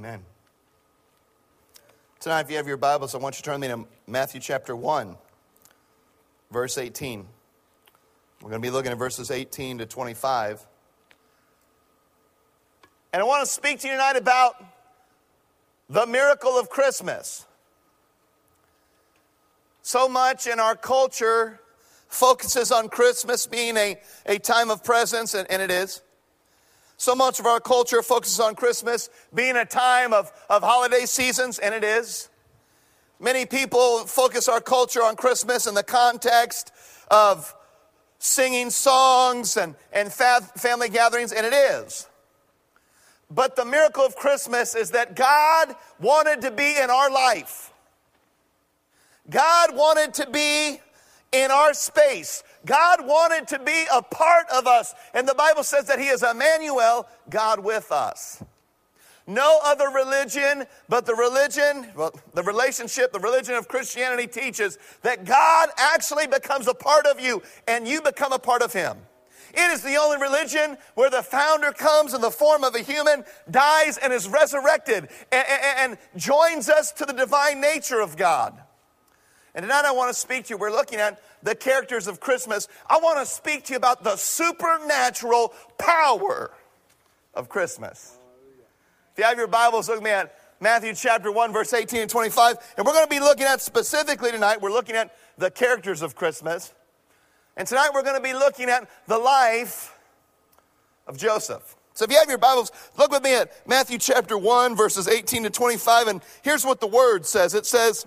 Amen. Tonight, if you have your Bibles, I want you to turn me to Matthew chapter 1, verse 18. We're going to be looking at verses 18 to 25. And I want to speak to you tonight about the miracle of Christmas. So much in our culture focuses on Christmas being a, a time of presence, and, and it is. So much of our culture focuses on Christmas being a time of, of holiday seasons, and it is. Many people focus our culture on Christmas in the context of singing songs and, and family gatherings, and it is. But the miracle of Christmas is that God wanted to be in our life. God wanted to be in our space. God wanted to be a part of us. And the Bible says that He is Emmanuel, God with us. No other religion but the religion, well, the relationship, the religion of Christianity teaches that God actually becomes a part of you and you become a part of Him. It is the only religion where the founder comes in the form of a human, dies, and is resurrected and, and, and joins us to the divine nature of God. And tonight I want to speak to you. We're looking at the characters of Christmas. I want to speak to you about the supernatural power of Christmas. If you have your Bibles, look at me at Matthew chapter 1, verse 18 and 25. And we're going to be looking at specifically tonight, we're looking at the characters of Christmas. And tonight we're going to be looking at the life of Joseph. So if you have your Bibles, look with me at Matthew chapter 1, verses 18 to 25. And here's what the word says it says,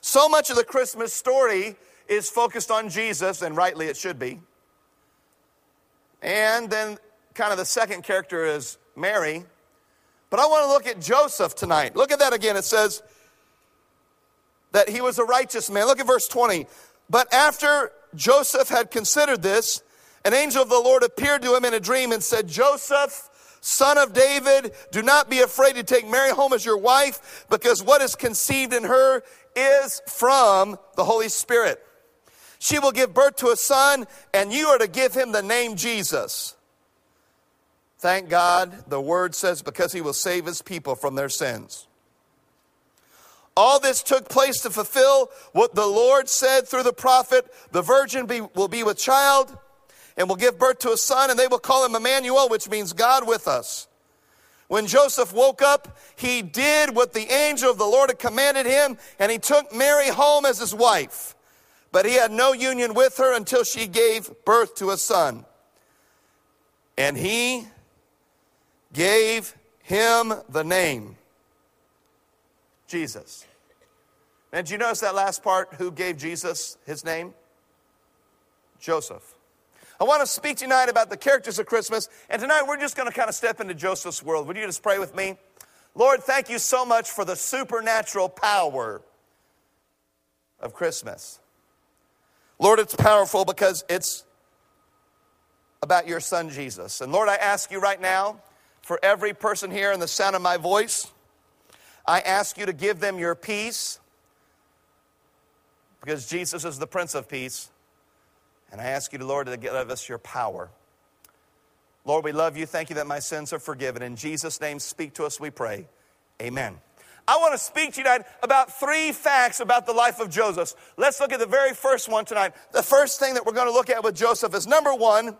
So much of the Christmas story is focused on Jesus, and rightly it should be. And then, kind of, the second character is Mary. But I want to look at Joseph tonight. Look at that again. It says that he was a righteous man. Look at verse 20. But after Joseph had considered this, an angel of the Lord appeared to him in a dream and said, Joseph, son of David, do not be afraid to take Mary home as your wife, because what is conceived in her is from the Holy Spirit. She will give birth to a son, and you are to give him the name Jesus. Thank God, the word says, because he will save his people from their sins. All this took place to fulfill what the Lord said through the prophet the virgin be, will be with child and will give birth to a son, and they will call him Emmanuel, which means God with us. When Joseph woke up, he did what the angel of the Lord had commanded him, and he took Mary home as his wife. But he had no union with her until she gave birth to a son. And he gave him the name Jesus. And did you notice that last part? Who gave Jesus his name? Joseph. I want to speak tonight about the characters of Christmas. And tonight we're just going to kind of step into Joseph's world. Would you just pray with me? Lord, thank you so much for the supernatural power of Christmas. Lord, it's powerful because it's about your son Jesus. And Lord, I ask you right now for every person here in the sound of my voice, I ask you to give them your peace because Jesus is the Prince of Peace. And I ask you, Lord, to give us your power. Lord, we love you. Thank you that my sins are forgiven. In Jesus' name, speak to us, we pray. Amen. I want to speak to you tonight about three facts about the life of Joseph. Let's look at the very first one tonight. The first thing that we're going to look at with Joseph is number one,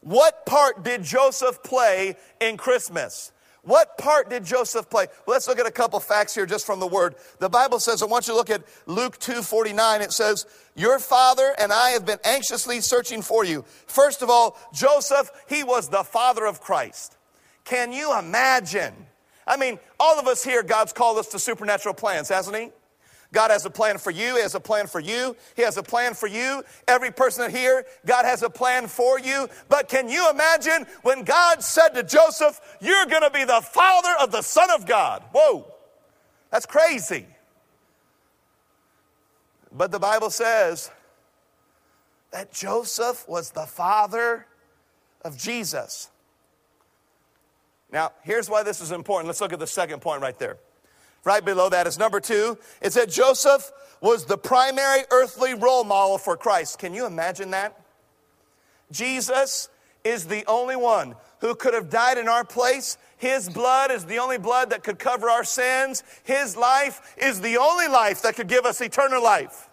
what part did Joseph play in Christmas? What part did Joseph play? Well, let's look at a couple facts here just from the word. The Bible says, I want you to look at Luke 2:49. It says, Your father and I have been anxiously searching for you. First of all, Joseph, he was the father of Christ. Can you imagine? I mean, all of us here, God's called us to supernatural plans, hasn't he? God has a plan for you. He has a plan for you. He has a plan for you. Every person here, God has a plan for you. But can you imagine when God said to Joseph, You're going to be the father of the Son of God? Whoa. That's crazy. But the Bible says that Joseph was the father of Jesus. Now, here's why this is important. Let's look at the second point right there. Right below that is number two. It said Joseph was the primary earthly role model for Christ. Can you imagine that? Jesus is the only one who could have died in our place. His blood is the only blood that could cover our sins. His life is the only life that could give us eternal life.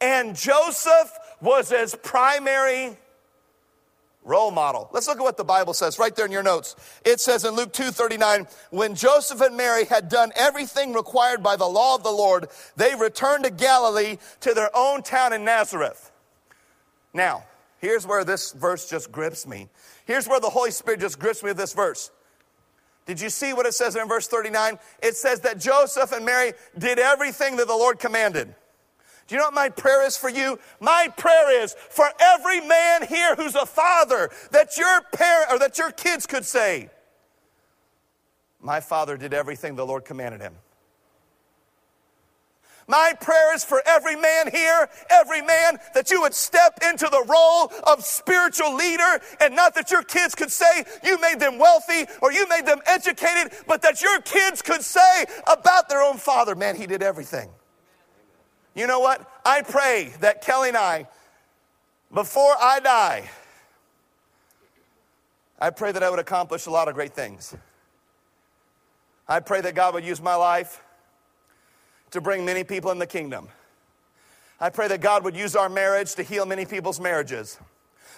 And Joseph was his primary role model. Let's look at what the Bible says right there in your notes. It says in Luke 2:39, when Joseph and Mary had done everything required by the law of the Lord, they returned to Galilee to their own town in Nazareth. Now, here's where this verse just grips me. Here's where the Holy Spirit just grips me with this verse. Did you see what it says in verse 39? It says that Joseph and Mary did everything that the Lord commanded. Do you know what my prayer is for you? My prayer is for every man here who's a father that your parent or that your kids could say, My father did everything the Lord commanded him. My prayer is for every man here, every man, that you would step into the role of spiritual leader and not that your kids could say you made them wealthy or you made them educated, but that your kids could say about their own father, man, he did everything. You know what? I pray that Kelly and I, before I die, I pray that I would accomplish a lot of great things. I pray that God would use my life to bring many people in the kingdom. I pray that God would use our marriage to heal many people's marriages.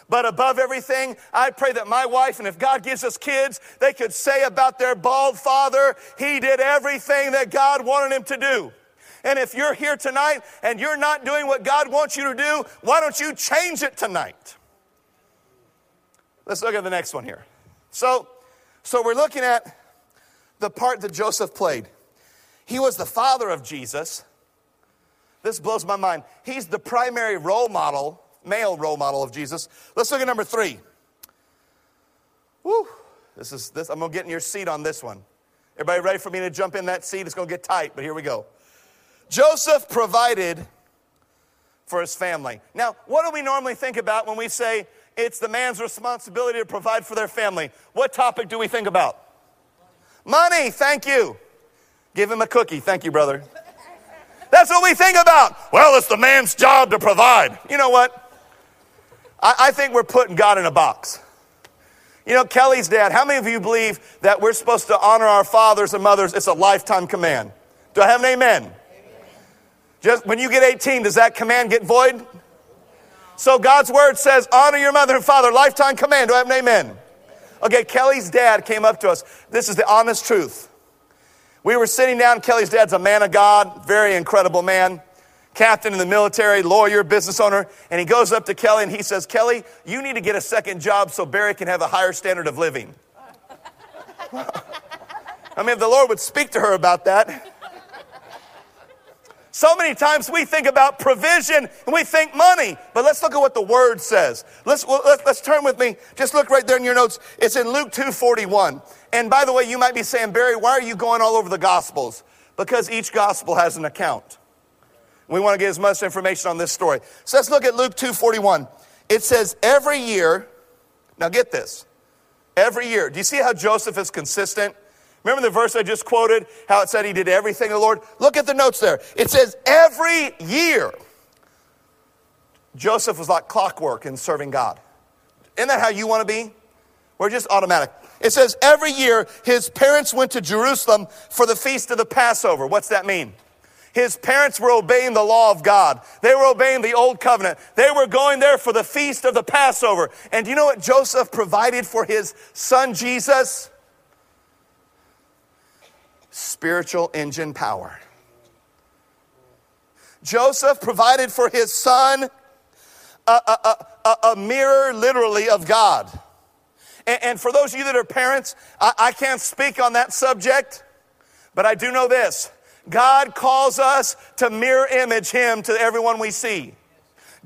But above everything, I pray that my wife, and if God gives us kids, they could say about their bald father, he did everything that God wanted him to do. And if you're here tonight and you're not doing what God wants you to do, why don't you change it tonight? Let's look at the next one here. So, so we're looking at the part that Joseph played. He was the father of Jesus. This blows my mind. He's the primary role model, male role model of Jesus. Let's look at number three. Woo. This is this. I'm gonna get in your seat on this one. Everybody ready for me to jump in that seat? It's gonna get tight, but here we go. Joseph provided for his family. Now, what do we normally think about when we say it's the man's responsibility to provide for their family? What topic do we think about? Money, thank you. Give him a cookie. Thank you, brother. That's what we think about. Well, it's the man's job to provide. You know what? I, I think we're putting God in a box. You know, Kelly's dad, how many of you believe that we're supposed to honor our fathers and mothers? It's a lifetime command. Do I have an amen? Just when you get 18, does that command get void? So God's word says, honor your mother and father, lifetime command. Do I have an amen? Okay, Kelly's dad came up to us. This is the honest truth. We were sitting down. Kelly's dad's a man of God, very incredible man, captain in the military, lawyer, business owner. And he goes up to Kelly and he says, Kelly, you need to get a second job so Barry can have a higher standard of living. I mean, if the Lord would speak to her about that. So many times we think about provision and we think money, but let's look at what the word says. Let's, let's, let's turn with me. Just look right there in your notes. It's in Luke 2.41. And by the way, you might be saying, Barry, why are you going all over the gospels? Because each gospel has an account. We want to get as much information on this story. So let's look at Luke 2.41. It says every year, now get this, every year. Do you see how Joseph is consistent? Remember the verse I just quoted, how it said he did everything the Lord? Look at the notes there. It says every year, Joseph was like clockwork in serving God. Isn't that how you want to be? We're just automatic. It says every year his parents went to Jerusalem for the feast of the Passover. What's that mean? His parents were obeying the law of God. They were obeying the old covenant. They were going there for the feast of the Passover. And do you know what Joseph provided for his son Jesus? Spiritual engine power. Joseph provided for his son a, a, a, a mirror, literally, of God. And, and, for those of you that are parents, I, I can't speak on that subject, but I do know this God calls us to mirror image Him to everyone we see.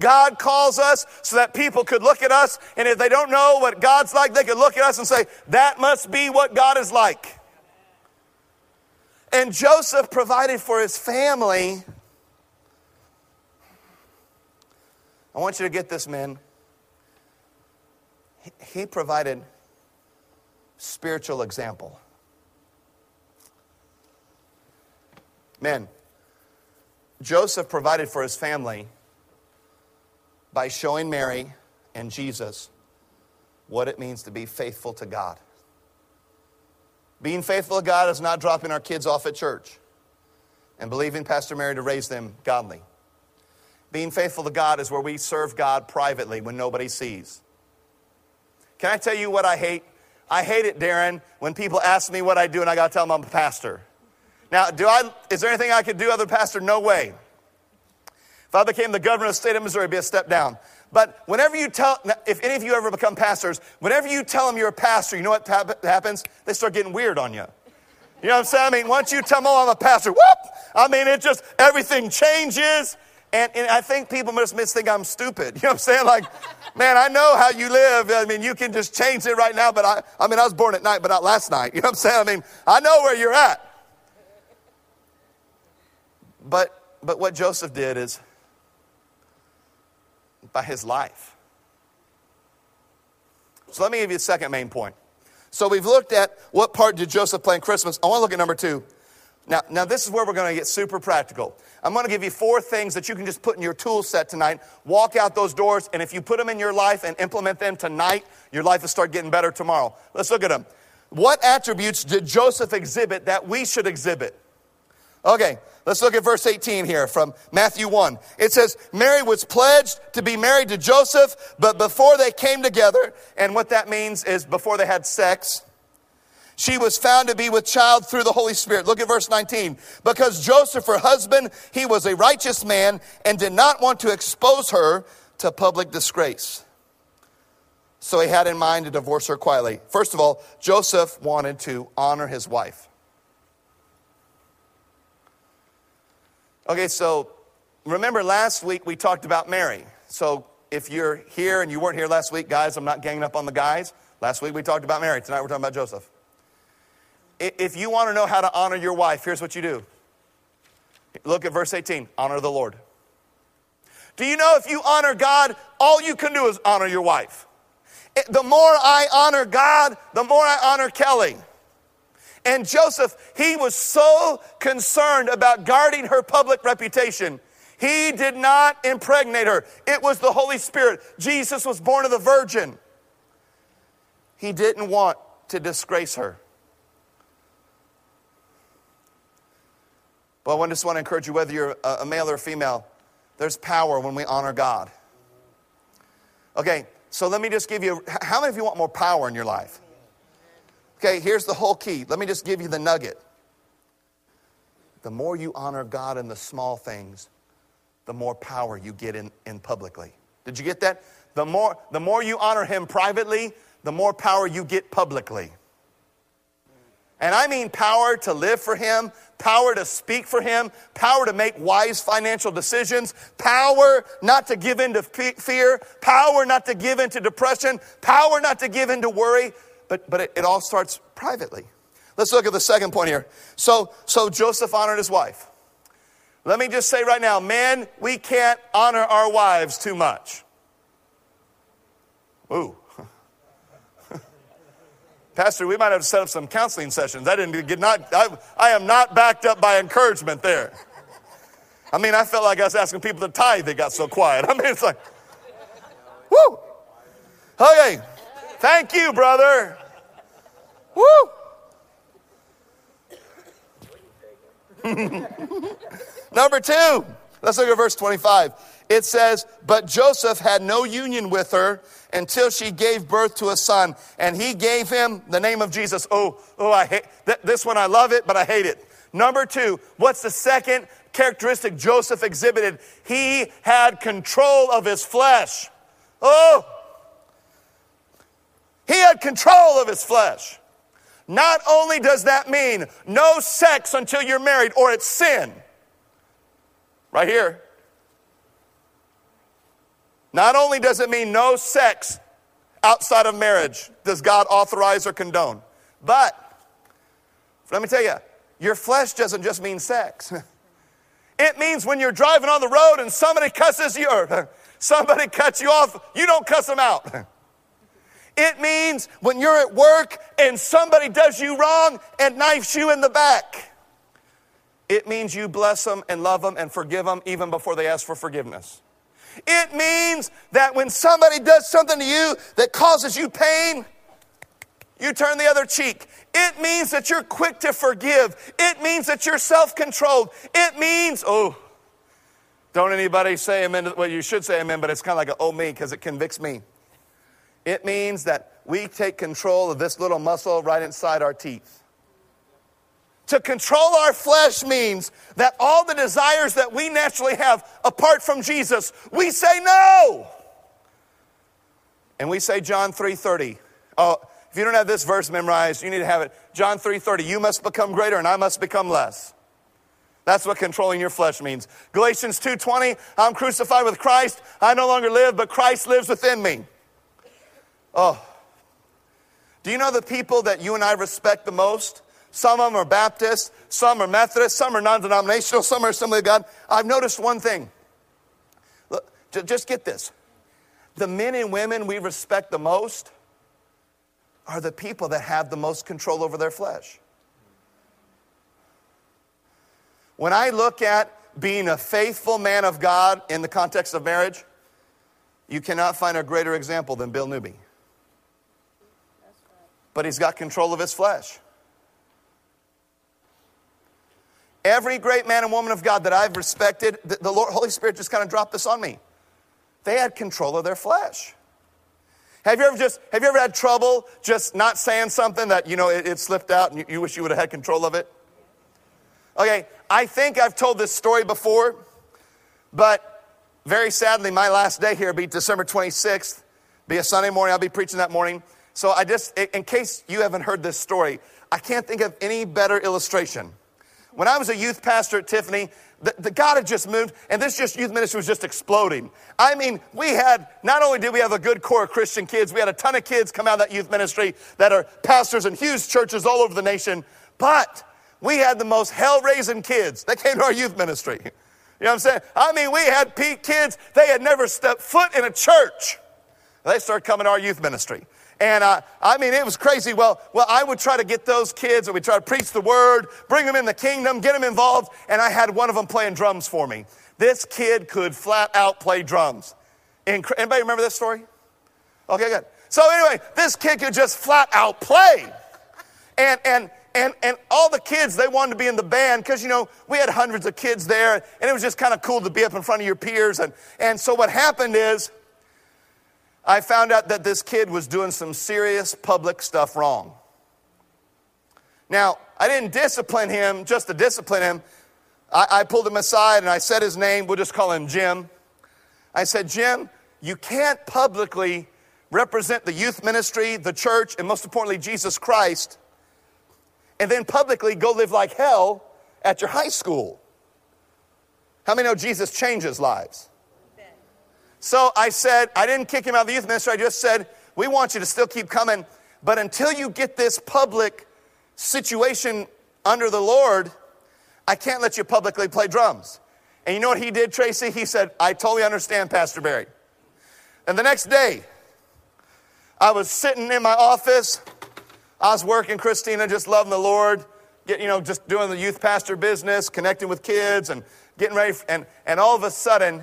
God calls us so that people could look at us, and if they don't know what God's like, they could look at us and say, That must be what God is like. And Joseph provided for his family. I want you to get this, men. He provided spiritual example. Men, Joseph provided for his family by showing Mary and Jesus what it means to be faithful to God. Being faithful to God is not dropping our kids off at church and believing Pastor Mary to raise them godly. Being faithful to God is where we serve God privately when nobody sees. Can I tell you what I hate? I hate it, Darren, when people ask me what I do and I got to tell them I'm a pastor. Now, do I, is there anything I could do other pastor? No way. If I became the governor of the state of Missouri, it'd be a step down. But whenever you tell, if any of you ever become pastors, whenever you tell them you're a pastor, you know what happens? They start getting weird on you. You know what I'm saying? I mean, once you tell them, oh, I'm a pastor, whoop! I mean, it just, everything changes. And, and I think people must, think I'm stupid. You know what I'm saying? Like, man, I know how you live. I mean, you can just change it right now, but I, I mean, I was born at night, but not last night. You know what I'm saying? I mean, I know where you're at. But, but what Joseph did is, by his life. So let me give you a second main point. So we've looked at what part did Joseph play in Christmas. I want to look at number two. Now, now this is where we're going to get super practical. I'm going to give you four things that you can just put in your tool set tonight. Walk out those doors, and if you put them in your life and implement them tonight, your life will start getting better tomorrow. Let's look at them. What attributes did Joseph exhibit that we should exhibit? Okay, let's look at verse 18 here from Matthew 1. It says, Mary was pledged to be married to Joseph, but before they came together, and what that means is before they had sex, she was found to be with child through the Holy Spirit. Look at verse 19. Because Joseph, her husband, he was a righteous man and did not want to expose her to public disgrace. So he had in mind to divorce her quietly. First of all, Joseph wanted to honor his wife. Okay, so remember last week we talked about Mary. So if you're here and you weren't here last week, guys, I'm not ganging up on the guys. Last week we talked about Mary. Tonight we're talking about Joseph. If you want to know how to honor your wife, here's what you do. Look at verse 18 honor the Lord. Do you know if you honor God, all you can do is honor your wife? The more I honor God, the more I honor Kelly. And Joseph, he was so concerned about guarding her public reputation. He did not impregnate her. It was the Holy Spirit. Jesus was born of the Virgin. He didn't want to disgrace her. But I just want to encourage you, whether you're a male or a female, there's power when we honor God. Okay, so let me just give you how many of you want more power in your life? Okay, here's the whole key. Let me just give you the nugget. The more you honor God in the small things, the more power you get in, in publicly. Did you get that? The more, the more you honor Him privately, the more power you get publicly. And I mean power to live for Him, power to speak for Him, power to make wise financial decisions, power not to give in to fear, power not to give in to depression, power not to give in to worry, but, but it, it all starts privately. Let's look at the second point here. So, so Joseph honored his wife. Let me just say right now, men, we can't honor our wives too much. Ooh. Pastor, we might have to set up some counseling sessions. I didn't get not I, I am not backed up by encouragement there. I mean, I felt like I was asking people to tithe, they got so quiet. I mean, it's like, whoo. Okay. Thank you, brother. Woo! Number two, let's look at verse 25. It says, But Joseph had no union with her until she gave birth to a son, and he gave him the name of Jesus. Oh, oh, I hate th- this one, I love it, but I hate it. Number two, what's the second characteristic Joseph exhibited? He had control of his flesh. Oh, he had control of his flesh. Not only does that mean no sex until you're married or it's sin, right here. Not only does it mean no sex outside of marriage does God authorize or condone, but let me tell you, your flesh doesn't just mean sex. It means when you're driving on the road and somebody cusses you or somebody cuts you off, you don't cuss them out. It means when you're at work and somebody does you wrong and knifes you in the back. It means you bless them and love them and forgive them even before they ask for forgiveness. It means that when somebody does something to you that causes you pain, you turn the other cheek. It means that you're quick to forgive. It means that you're self controlled. It means, oh, don't anybody say amen. Well, you should say amen, but it's kind of like oh me because it convicts me. It means that we take control of this little muscle right inside our teeth. To control our flesh means that all the desires that we naturally have apart from Jesus, we say no. And we say John 3:30. Oh, if you don't have this verse memorized, you need to have it. John 3:30, you must become greater and I must become less. That's what controlling your flesh means. Galatians 2:20, I'm crucified with Christ. I no longer live, but Christ lives within me. Oh. Do you know the people that you and I respect the most? Some of them are Baptists, some are Methodist, some are non denominational, some are Assembly of God. I've noticed one thing. Look, just get this. The men and women we respect the most are the people that have the most control over their flesh. When I look at being a faithful man of God in the context of marriage, you cannot find a greater example than Bill Newby. But he's got control of his flesh. Every great man and woman of God that I've respected, the, the Lord, Holy Spirit just kind of dropped this on me. They had control of their flesh. Have you ever just have you ever had trouble just not saying something that you know it, it slipped out and you, you wish you would have had control of it? Okay, I think I've told this story before, but very sadly, my last day here be December 26th. Be a Sunday morning. I'll be preaching that morning. So I just, in case you haven't heard this story, I can't think of any better illustration. When I was a youth pastor at Tiffany, the, the, God had just moved, and this just youth ministry was just exploding. I mean, we had, not only did we have a good core of Christian kids, we had a ton of kids come out of that youth ministry that are pastors in huge churches all over the nation, but we had the most hell raising kids that came to our youth ministry. You know what I'm saying? I mean, we had peak kids, they had never stepped foot in a church. They started coming to our youth ministry. And uh, I mean, it was crazy. Well, well, I would try to get those kids, and we'd try to preach the word, bring them in the kingdom, get them involved. And I had one of them playing drums for me. This kid could flat out play drums. Incre- Anybody remember this story? Okay, good. So anyway, this kid could just flat out play. And, and, and, and all the kids, they wanted to be in the band because, you know, we had hundreds of kids there, and it was just kind of cool to be up in front of your peers. And, and so what happened is, I found out that this kid was doing some serious public stuff wrong. Now, I didn't discipline him just to discipline him. I, I, pulled him aside and I said his name. We'll just call him Jim. I said, Jim, you can't publicly represent the youth ministry, the church, and most importantly, Jesus Christ, and then publicly go live like hell at your high school. How many know Jesus changes lives? So I said, I didn't kick him out of the youth ministry. I just said, we want you to still keep coming. But until you get this public situation under the Lord, I can't let you publicly play drums. And you know what he did, Tracy? He said, I totally understand, Pastor Barry. And the next day, I was sitting in my office. I was working, Christina, just loving the Lord, get, you know, just doing the youth pastor business, connecting with kids and getting ready. And, and all of a sudden,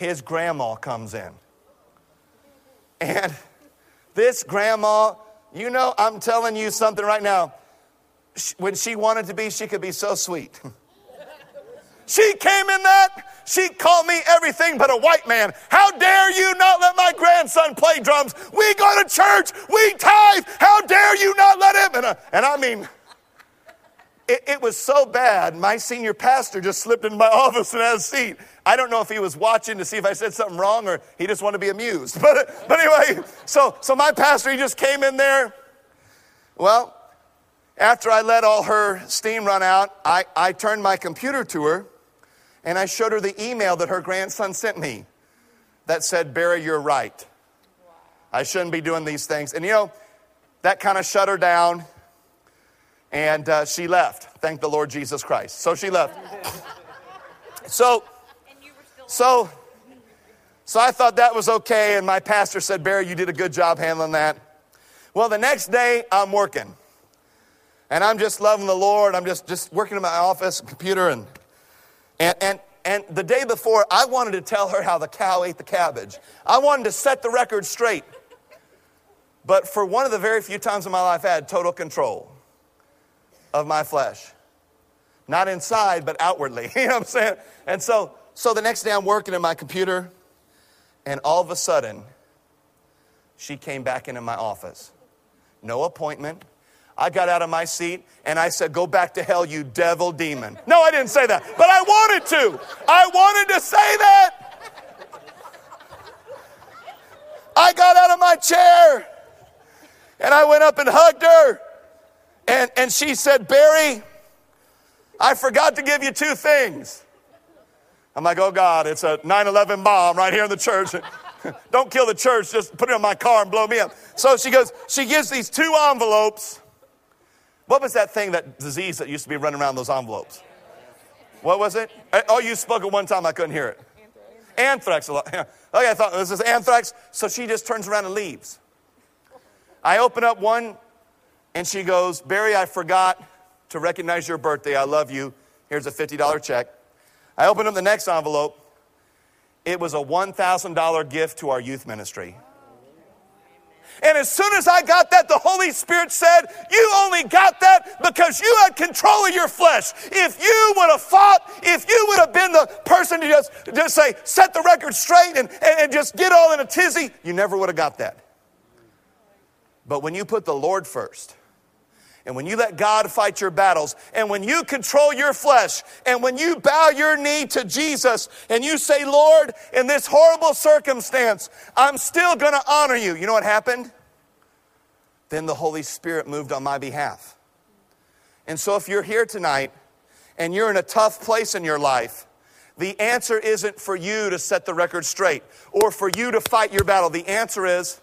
his grandma comes in. And this grandma, you know, I'm telling you something right now. When she wanted to be, she could be so sweet. she came in that, she called me everything but a white man. How dare you not let my grandson play drums? We go to church, we tithe. How dare you not let him? And, uh, and I mean, it, it, was so bad, my senior pastor just slipped into my office and had a seat. I don't know if he was watching to see if I said something wrong or he just wanted to be amused. But, but anyway, so, so my pastor, he just came in there. Well, after I let all her steam run out, I, I turned my computer to her and I showed her the email that her grandson sent me that said, Barry, you're right. I shouldn't be doing these things. And you know, that kind of shut her down. And uh, she left. Thank the Lord Jesus Christ. So she left. So, so, so I thought that was okay. And my pastor said, Barry, you did a good job handling that. Well, the next day, I'm working. And I'm just loving the Lord. I'm just, just working in my office, computer, and, and, and, and the day before, I wanted to tell her how the cow ate the cabbage. I wanted to set the record straight. But for one of the very few times in my life, I had total control of my flesh. Not inside, but outwardly. you know what I'm saying? And so, so the next day I'm working in my computer, and all of a sudden, she came back into my office. No appointment. I got out of my seat and I said, Go back to hell, you devil demon. No, I didn't say that, but I wanted to. I wanted to say that. I got out of my chair and I went up and hugged her. And, and she said, Barry, I forgot to give you two things. I'm like, oh God, it's a 9 11 bomb right here in the church. Don't kill the church, just put it in my car and blow me up. So she goes, she gives these two envelopes. What was that thing, that disease that used to be running around those envelopes? What was it? Uh, oh, you spoke at one time, I couldn't hear it. Anthrax. anthrax. Okay, I thought this is anthrax. So she just turns around and leaves. I open up one and she goes, Barry, I forgot to recognize your birthday. I love you. Here's a $50 check. I opened up the next envelope. It was a $1,000 gift to our youth ministry. And as soon as I got that, the Holy Spirit said, You only got that because you had control of your flesh. If you would have fought, if you would have been the person to just, just say, set the record straight and, and, and just get all in a tizzy, you never would have got that. But when you put the Lord first, and when you let God fight your battles, and when you control your flesh, and when you bow your knee to Jesus, and you say, Lord, in this horrible circumstance, I'm still going to honor you. You know what happened? Then the Holy Spirit moved on my behalf. And so if you're here tonight and you're in a tough place in your life, the answer isn't for you to set the record straight or for you to fight your battle. The answer is,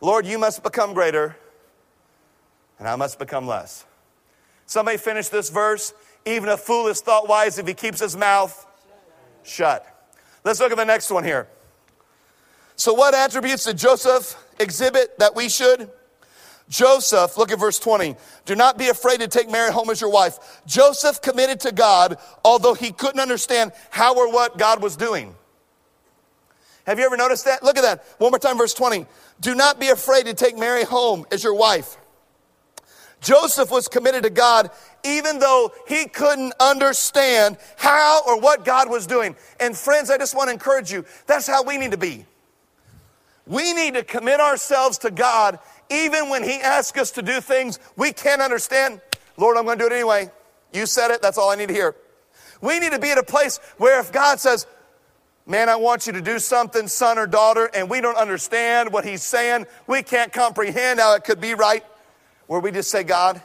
Lord, you must become greater, and I must become less. Somebody finish this verse. Even a fool is thought wise if he keeps his mouth shut. Let's look at the next one here. So, what attributes did Joseph exhibit that we should? Joseph, look at verse 20. Do not be afraid to take Mary home as your wife. Joseph committed to God, although he couldn't understand how or what God was doing. Have you ever noticed that? Look at that. One more time, verse 20. Do not be afraid to take Mary home as your wife. Joseph was committed to God even though he couldn't understand how or what God was doing. And friends, I just want to encourage you that's how we need to be. We need to commit ourselves to God even when he asks us to do things we can't understand. Lord, I'm going to do it anyway. You said it, that's all I need to hear. We need to be at a place where if God says, Man, I want you to do something, son or daughter, and we don't understand what he's saying. We can't comprehend how it could be right. Where we just say, God,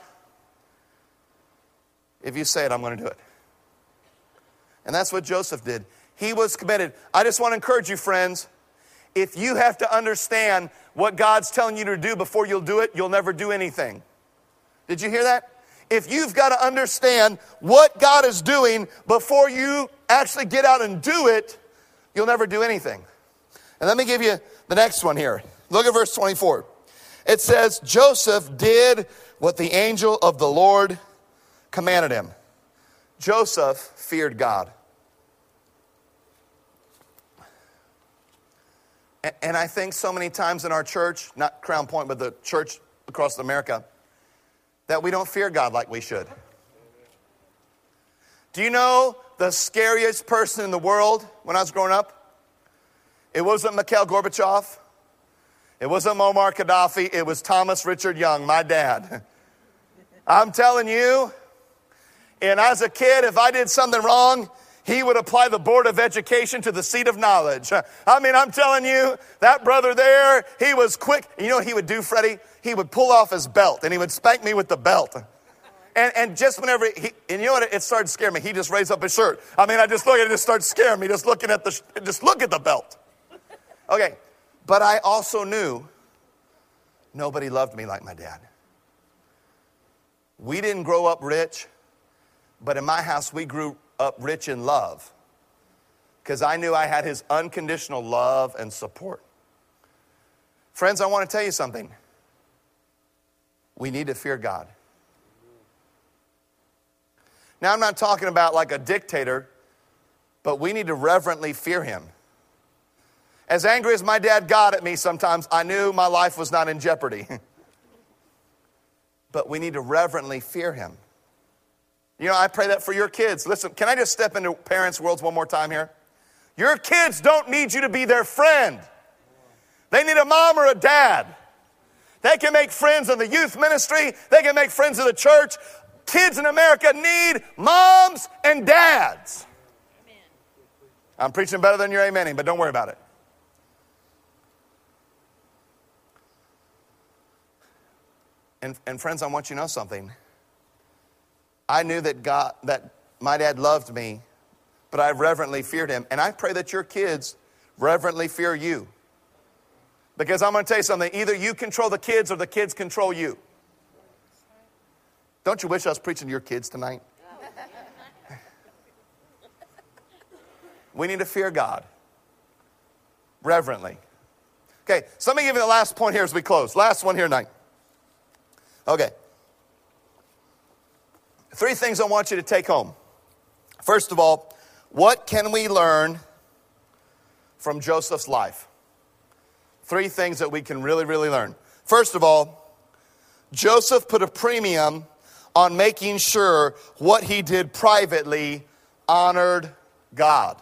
if you say it, I'm going to do it. And that's what Joseph did. He was committed. I just want to encourage you, friends. If you have to understand what God's telling you to do before you'll do it, you'll never do anything. Did you hear that? If you've got to understand what God is doing before you actually get out and do it, you'll never do anything. And let me give you the next one here. Look at verse 24. It says, Joseph did what the angel of the Lord commanded him. Joseph feared God. And I think so many times in our church, not Crown Point, but the church across America, that we don't fear God like we should. Do you know the scariest person in the world when I was growing up? It wasn't Mikhail Gorbachev. It wasn't Muammar Gaddafi. It was Thomas Richard Young, my dad. I'm telling you, and as a kid, if I did something wrong, he would apply the board of education to the seat of knowledge. I mean, I'm telling you, that brother there, he was quick. You know what he would do, Freddie? He would pull off his belt and he would spank me with the belt. And, and just whenever he, and you know what, it started scaring me. He just raised up his shirt. I mean, I just look at it, it just starts scaring me, just looking at the, just look at the belt. Okay, but I also knew nobody loved me like my dad. We didn't grow up rich, but in my house, we grew up rich in love because I knew I had his unconditional love and support. Friends, I want to tell you something. We need to fear God. Now, I'm not talking about like a dictator, but we need to reverently fear him. As angry as my dad got at me sometimes, I knew my life was not in jeopardy. but we need to reverently fear him. You know, I pray that for your kids. Listen, can I just step into parents' worlds one more time here? Your kids don't need you to be their friend. They need a mom or a dad. They can make friends in the youth ministry, they can make friends in the church. Kids in America need moms and dads. Amen. I'm preaching better than you're amening, but don't worry about it. And, and friends, I want you to know something. I knew that God, that my dad loved me, but I reverently feared him. And I pray that your kids reverently fear you. Because I'm going to tell you something either you control the kids or the kids control you. Don't you wish I was preaching to your kids tonight? we need to fear God reverently. Okay, so let me give you the last point here as we close. Last one here tonight. Okay. Three things I want you to take home. First of all, what can we learn from Joseph's life? Three things that we can really, really learn. First of all, Joseph put a premium on making sure what he did privately honored God.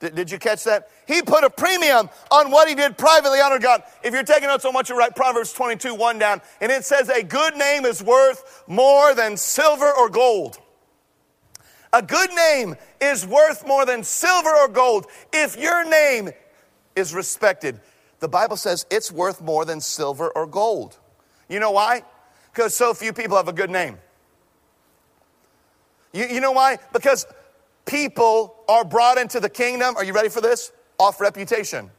Did, did, you catch that? He put a premium on what he did privately honored God. If you're taking notes, I want you to write Proverbs 22, 1 down. And it says, A good name is worth more than silver or gold. A good name is worth more than silver or gold. If your name is respected, the Bible says it's worth more than silver or gold. You know why? Because so few people have a good name. You, you know why? Because people are brought into the kingdom, are you ready for this? Off reputation.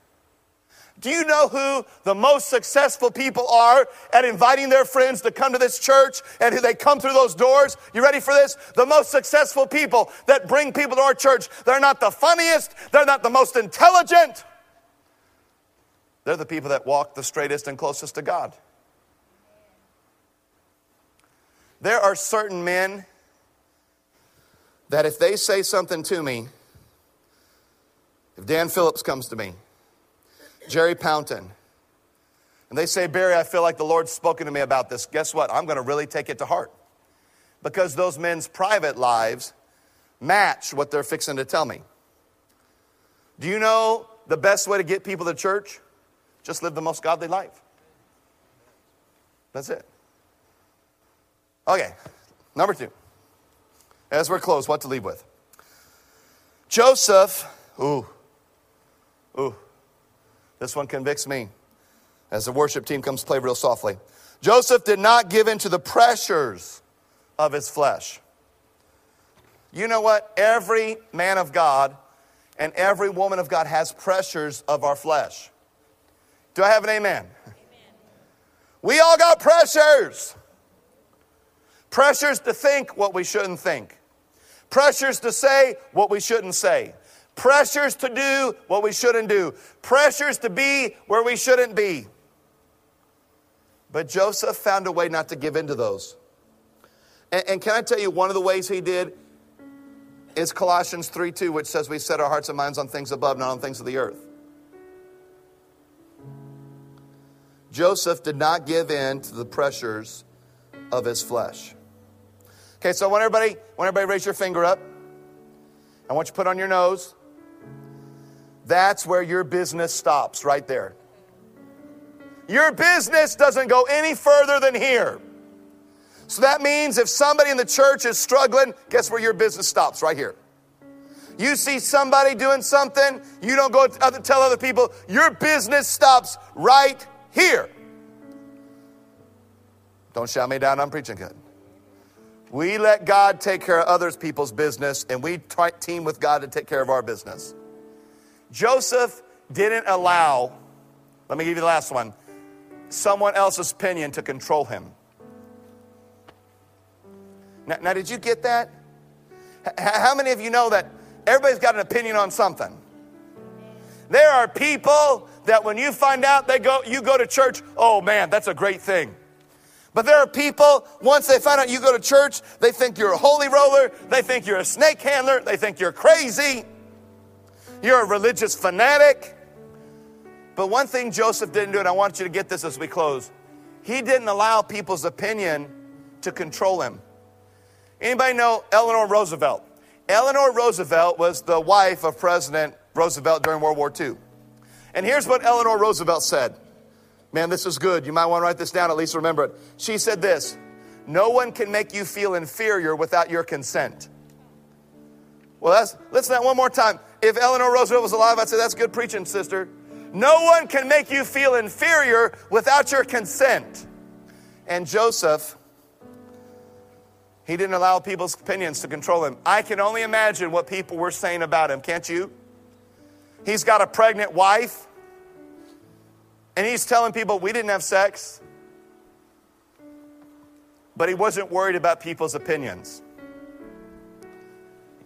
Do you know who the most successful people are at inviting their friends to come to this church and who they come through those doors? You ready for this? The most successful people that bring people to our church, they're not the funniest, they're not the most intelligent. They're the people that walk the straightest and closest to God. There are certain men that if they say something to me, if Dan Phillips comes to me, Jerry Pountain, and they say, Barry, I feel like the Lord's spoken to me about this, guess what? I'm going to really take it to heart. Because those men's private lives match what they're fixing to tell me. Do you know the best way to get people to church? Just live the most godly life. That's it. Okay, number two. As we're closed, what to leave with? Joseph, ooh, ooh, this one convicts me as the worship team comes play real softly. Joseph did not give in to the pressures of his flesh. You know what? Every man of God and every woman of God has pressures of our flesh. Do I have an amen? amen. We all got pressures. Pressures to think what we shouldn't think. Pressures to say what we shouldn't say. Pressures to do what we shouldn't do. Pressures to be where we shouldn't be. But Joseph found a way not to give in to those. And, and can I tell you, one of the ways he did is Colossians 3 2, which says we set our hearts and minds on things above, not on things of the earth. Joseph did not give in to the pressures of his flesh. Okay, so want everybody, want everybody raise your finger up. I want you to put on your nose. That's where your business stops, right there. Your business doesn't go any further than here. So that means if somebody in the church is struggling, guess where your business stops? Right here. You see somebody doing something, you don't go tell other people, your business stops right here. Don't shout me down, I'm preaching good. We let God take care of others people's business, and we try, team with God to take care of our business. Joseph didn't allow, let me give you the last one, someone else's opinion to control him. Now, now did you get that? H- how many of you know that everybody's got an opinion on something? There are people that when you find out they go, you go to church, oh man, that's a great thing. But there are people, once they find out you go to church, they think you're a holy roller, they think you're a snake handler, they think you're crazy, you're a religious fanatic. But one thing Joseph didn't do, and I want you to get this as we close, he didn't allow people's opinion to control him. Anybody know Eleanor Roosevelt? Eleanor Roosevelt was the wife of President Roosevelt during World War II. And here's what Eleanor Roosevelt said. Man, this is good. You might want to write this down, at least remember it. She said this No one can make you feel inferior without your consent. Well, that's, listen to that one more time. If Eleanor Roosevelt was alive, I'd say that's good preaching, sister. No one can make you feel inferior without your consent. And Joseph, he didn't allow people's opinions to control him. I can only imagine what people were saying about him, can't you? He's got a pregnant wife, and he's telling people we didn't have sex, but he wasn't worried about people's opinions.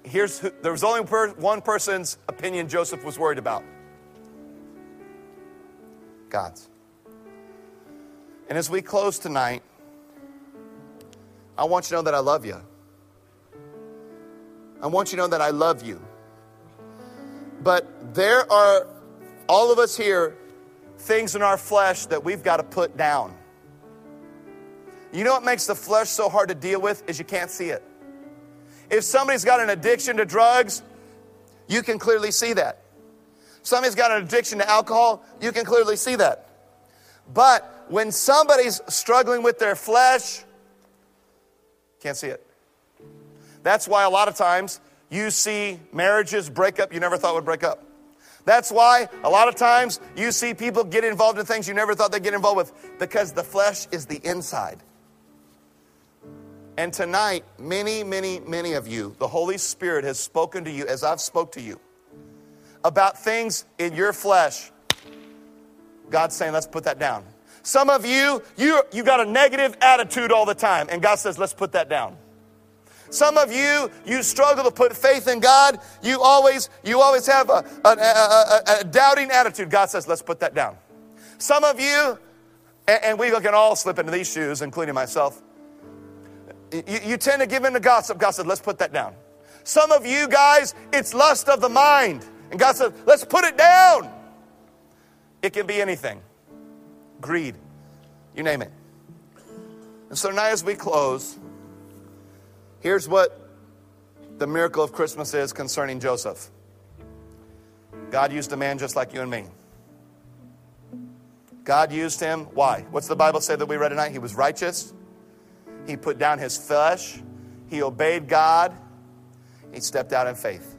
Here's who, there was only per, one person's opinion Joseph was worried about God's. And as we close tonight, I want you to know that I love you. I want you to know that I love you. But there are, all of us here, things in our flesh that we've got to put down. You know what makes the flesh so hard to deal with is you can't see it. If somebody's got an addiction to drugs, you can clearly see that. Somebody's got an addiction to alcohol, you can clearly see that. But when somebody's struggling with their flesh, can't see it. That's why a lot of times you see marriages break up you never thought would break up. That's why a lot of times you see people get involved in things you never thought they'd get involved with because the flesh is the inside. And tonight, many, many, many of you, the Holy Spirit has spoken to you as I've spoke to you about things in your flesh. God's saying, let's put that down. Some of you, you, you got a negative attitude all the time, and God says, let's put that down. Some of you, you struggle to put faith in God. You always, you always have a, a, a, a doubting attitude. God says, let's put that down. Some of you, and, and we can all slip into these shoes, including myself. You, you tend to give in to gossip. God said, let's put that down. Some of you guys, it's lust of the mind. And God said, let's put it down. It can be anything greed, you name it. And so now, as we close, Here's what the miracle of Christmas is concerning Joseph God used a man just like you and me. God used him. Why? What's the Bible say that we read tonight? He was righteous. He put down his flesh. He obeyed God. He stepped out in faith.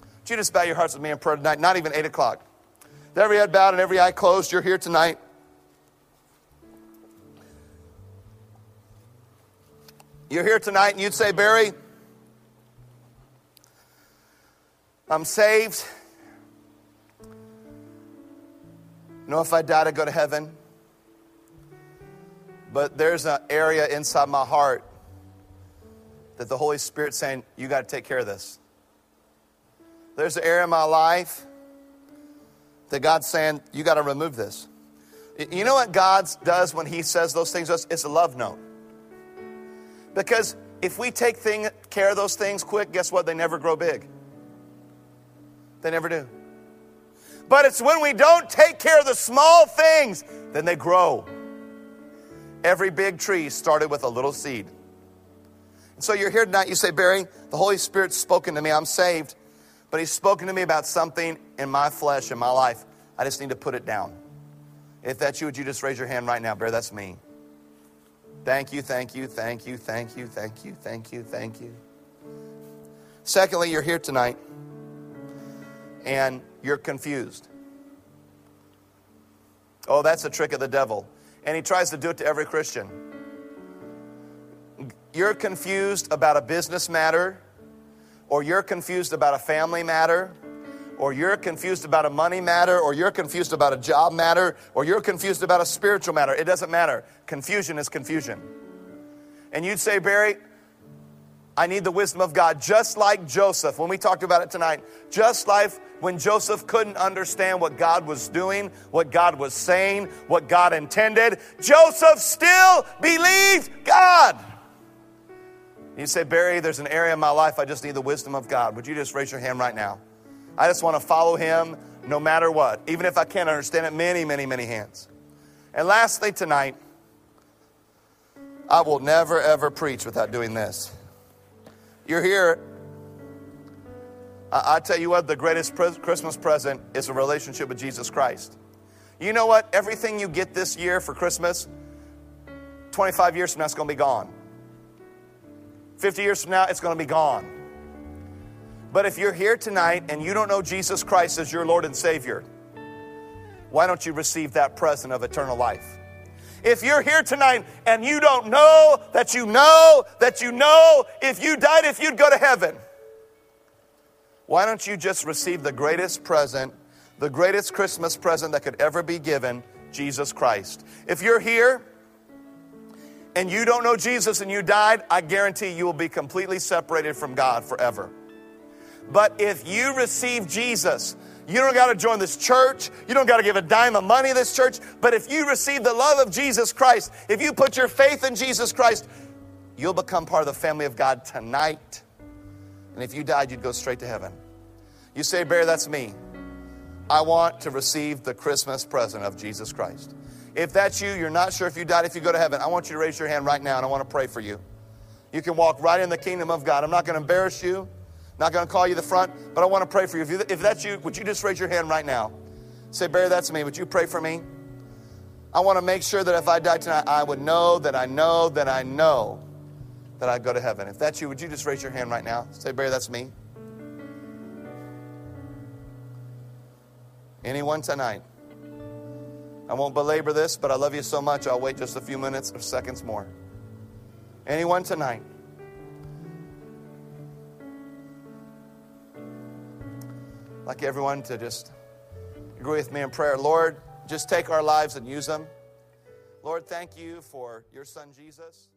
Would you just bow your hearts with me in prayer tonight? Not even 8 o'clock. With every head bowed and every eye closed, you're here tonight. You're here tonight and you'd say, Barry, I'm saved. You know, if I die to go to heaven, but there's an area inside my heart that the Holy Spirit's saying, You got to take care of this. There's an area in my life that God's saying, You got to remove this. You know what God does when He says those things to us? It's a love note. Because if we take thing, care of those things quick, guess what? They never grow big. They never do. But it's when we don't take care of the small things, then they grow. Every big tree started with a little seed. And so you're here tonight, you say, Barry, the Holy Spirit's spoken to me. I'm saved, but He's spoken to me about something in my flesh, in my life. I just need to put it down. If that's you, would you just raise your hand right now, Barry? That's me. Thank you, thank you, thank you, thank you, thank you, thank you, thank you. Secondly, you're here tonight and you're confused. Oh, that's a trick of the devil. And he tries to do it to every Christian. You're confused about a business matter, or you're confused about a family matter, or you're confused about a money matter, or you're confused about a job matter, or you're confused about a spiritual matter. It doesn't matter. Confusion is confusion. And you'd say, Barry, I need the wisdom of God, just like Joseph, when we talked about it tonight, just like when Joseph couldn't understand what God was doing, what God was saying, what God intended, Joseph still believed God. You say, Barry, there's an area in my life I just need the wisdom of God. Would you just raise your hand right now? I just want to follow him no matter what, even if I can't understand it. Many, many, many hands. And lastly, tonight, I will never, ever preach without doing this. You're here. I, I tell you what, the greatest Christmas present is a relationship with Jesus Christ. You know what? Everything you get this year for Christmas, 25 years from now, it's going to be gone. 50 years from now, it's going to be gone. But if you're here tonight and you don't know Jesus Christ as your Lord and Savior, why don't you receive that present of eternal life? If you're here tonight and you don't know that you know that you know if you died, if you'd go to heaven, why don't you just receive the greatest present, the greatest Christmas present that could ever be given, Jesus Christ? If you're here and you don't know Jesus and you died, I guarantee you will be completely separated from God forever. But if you receive Jesus, you don't got to join this church. You don't got to give a dime of money to this church. But if you receive the love of Jesus Christ, if you put your faith in Jesus Christ, you'll become part of the family of God tonight. And if you died, you'd go straight to heaven. You say, Bear, that's me. I want to receive the Christmas present of Jesus Christ. If that's you, you're not sure if you died, if you go to heaven, I want you to raise your hand right now and I want to pray for you. You can walk right in the kingdom of God. I'm not going to embarrass you. Not going to call you the front, but I want to pray for you. If, you. if that's you, would you just raise your hand right now? Say, Barry, that's me. Would you pray for me? I want to make sure that if I die tonight, I would know that I know that I know that I'd go to heaven. If that's you, would you just raise your hand right now? Say, Barry, that's me. Anyone tonight? I won't belabor this, but I love you so much, I'll wait just a few minutes or seconds more. Anyone tonight? Like everyone to just agree with me in prayer. Lord, just take our lives and use them. Lord, thank you for your son Jesus.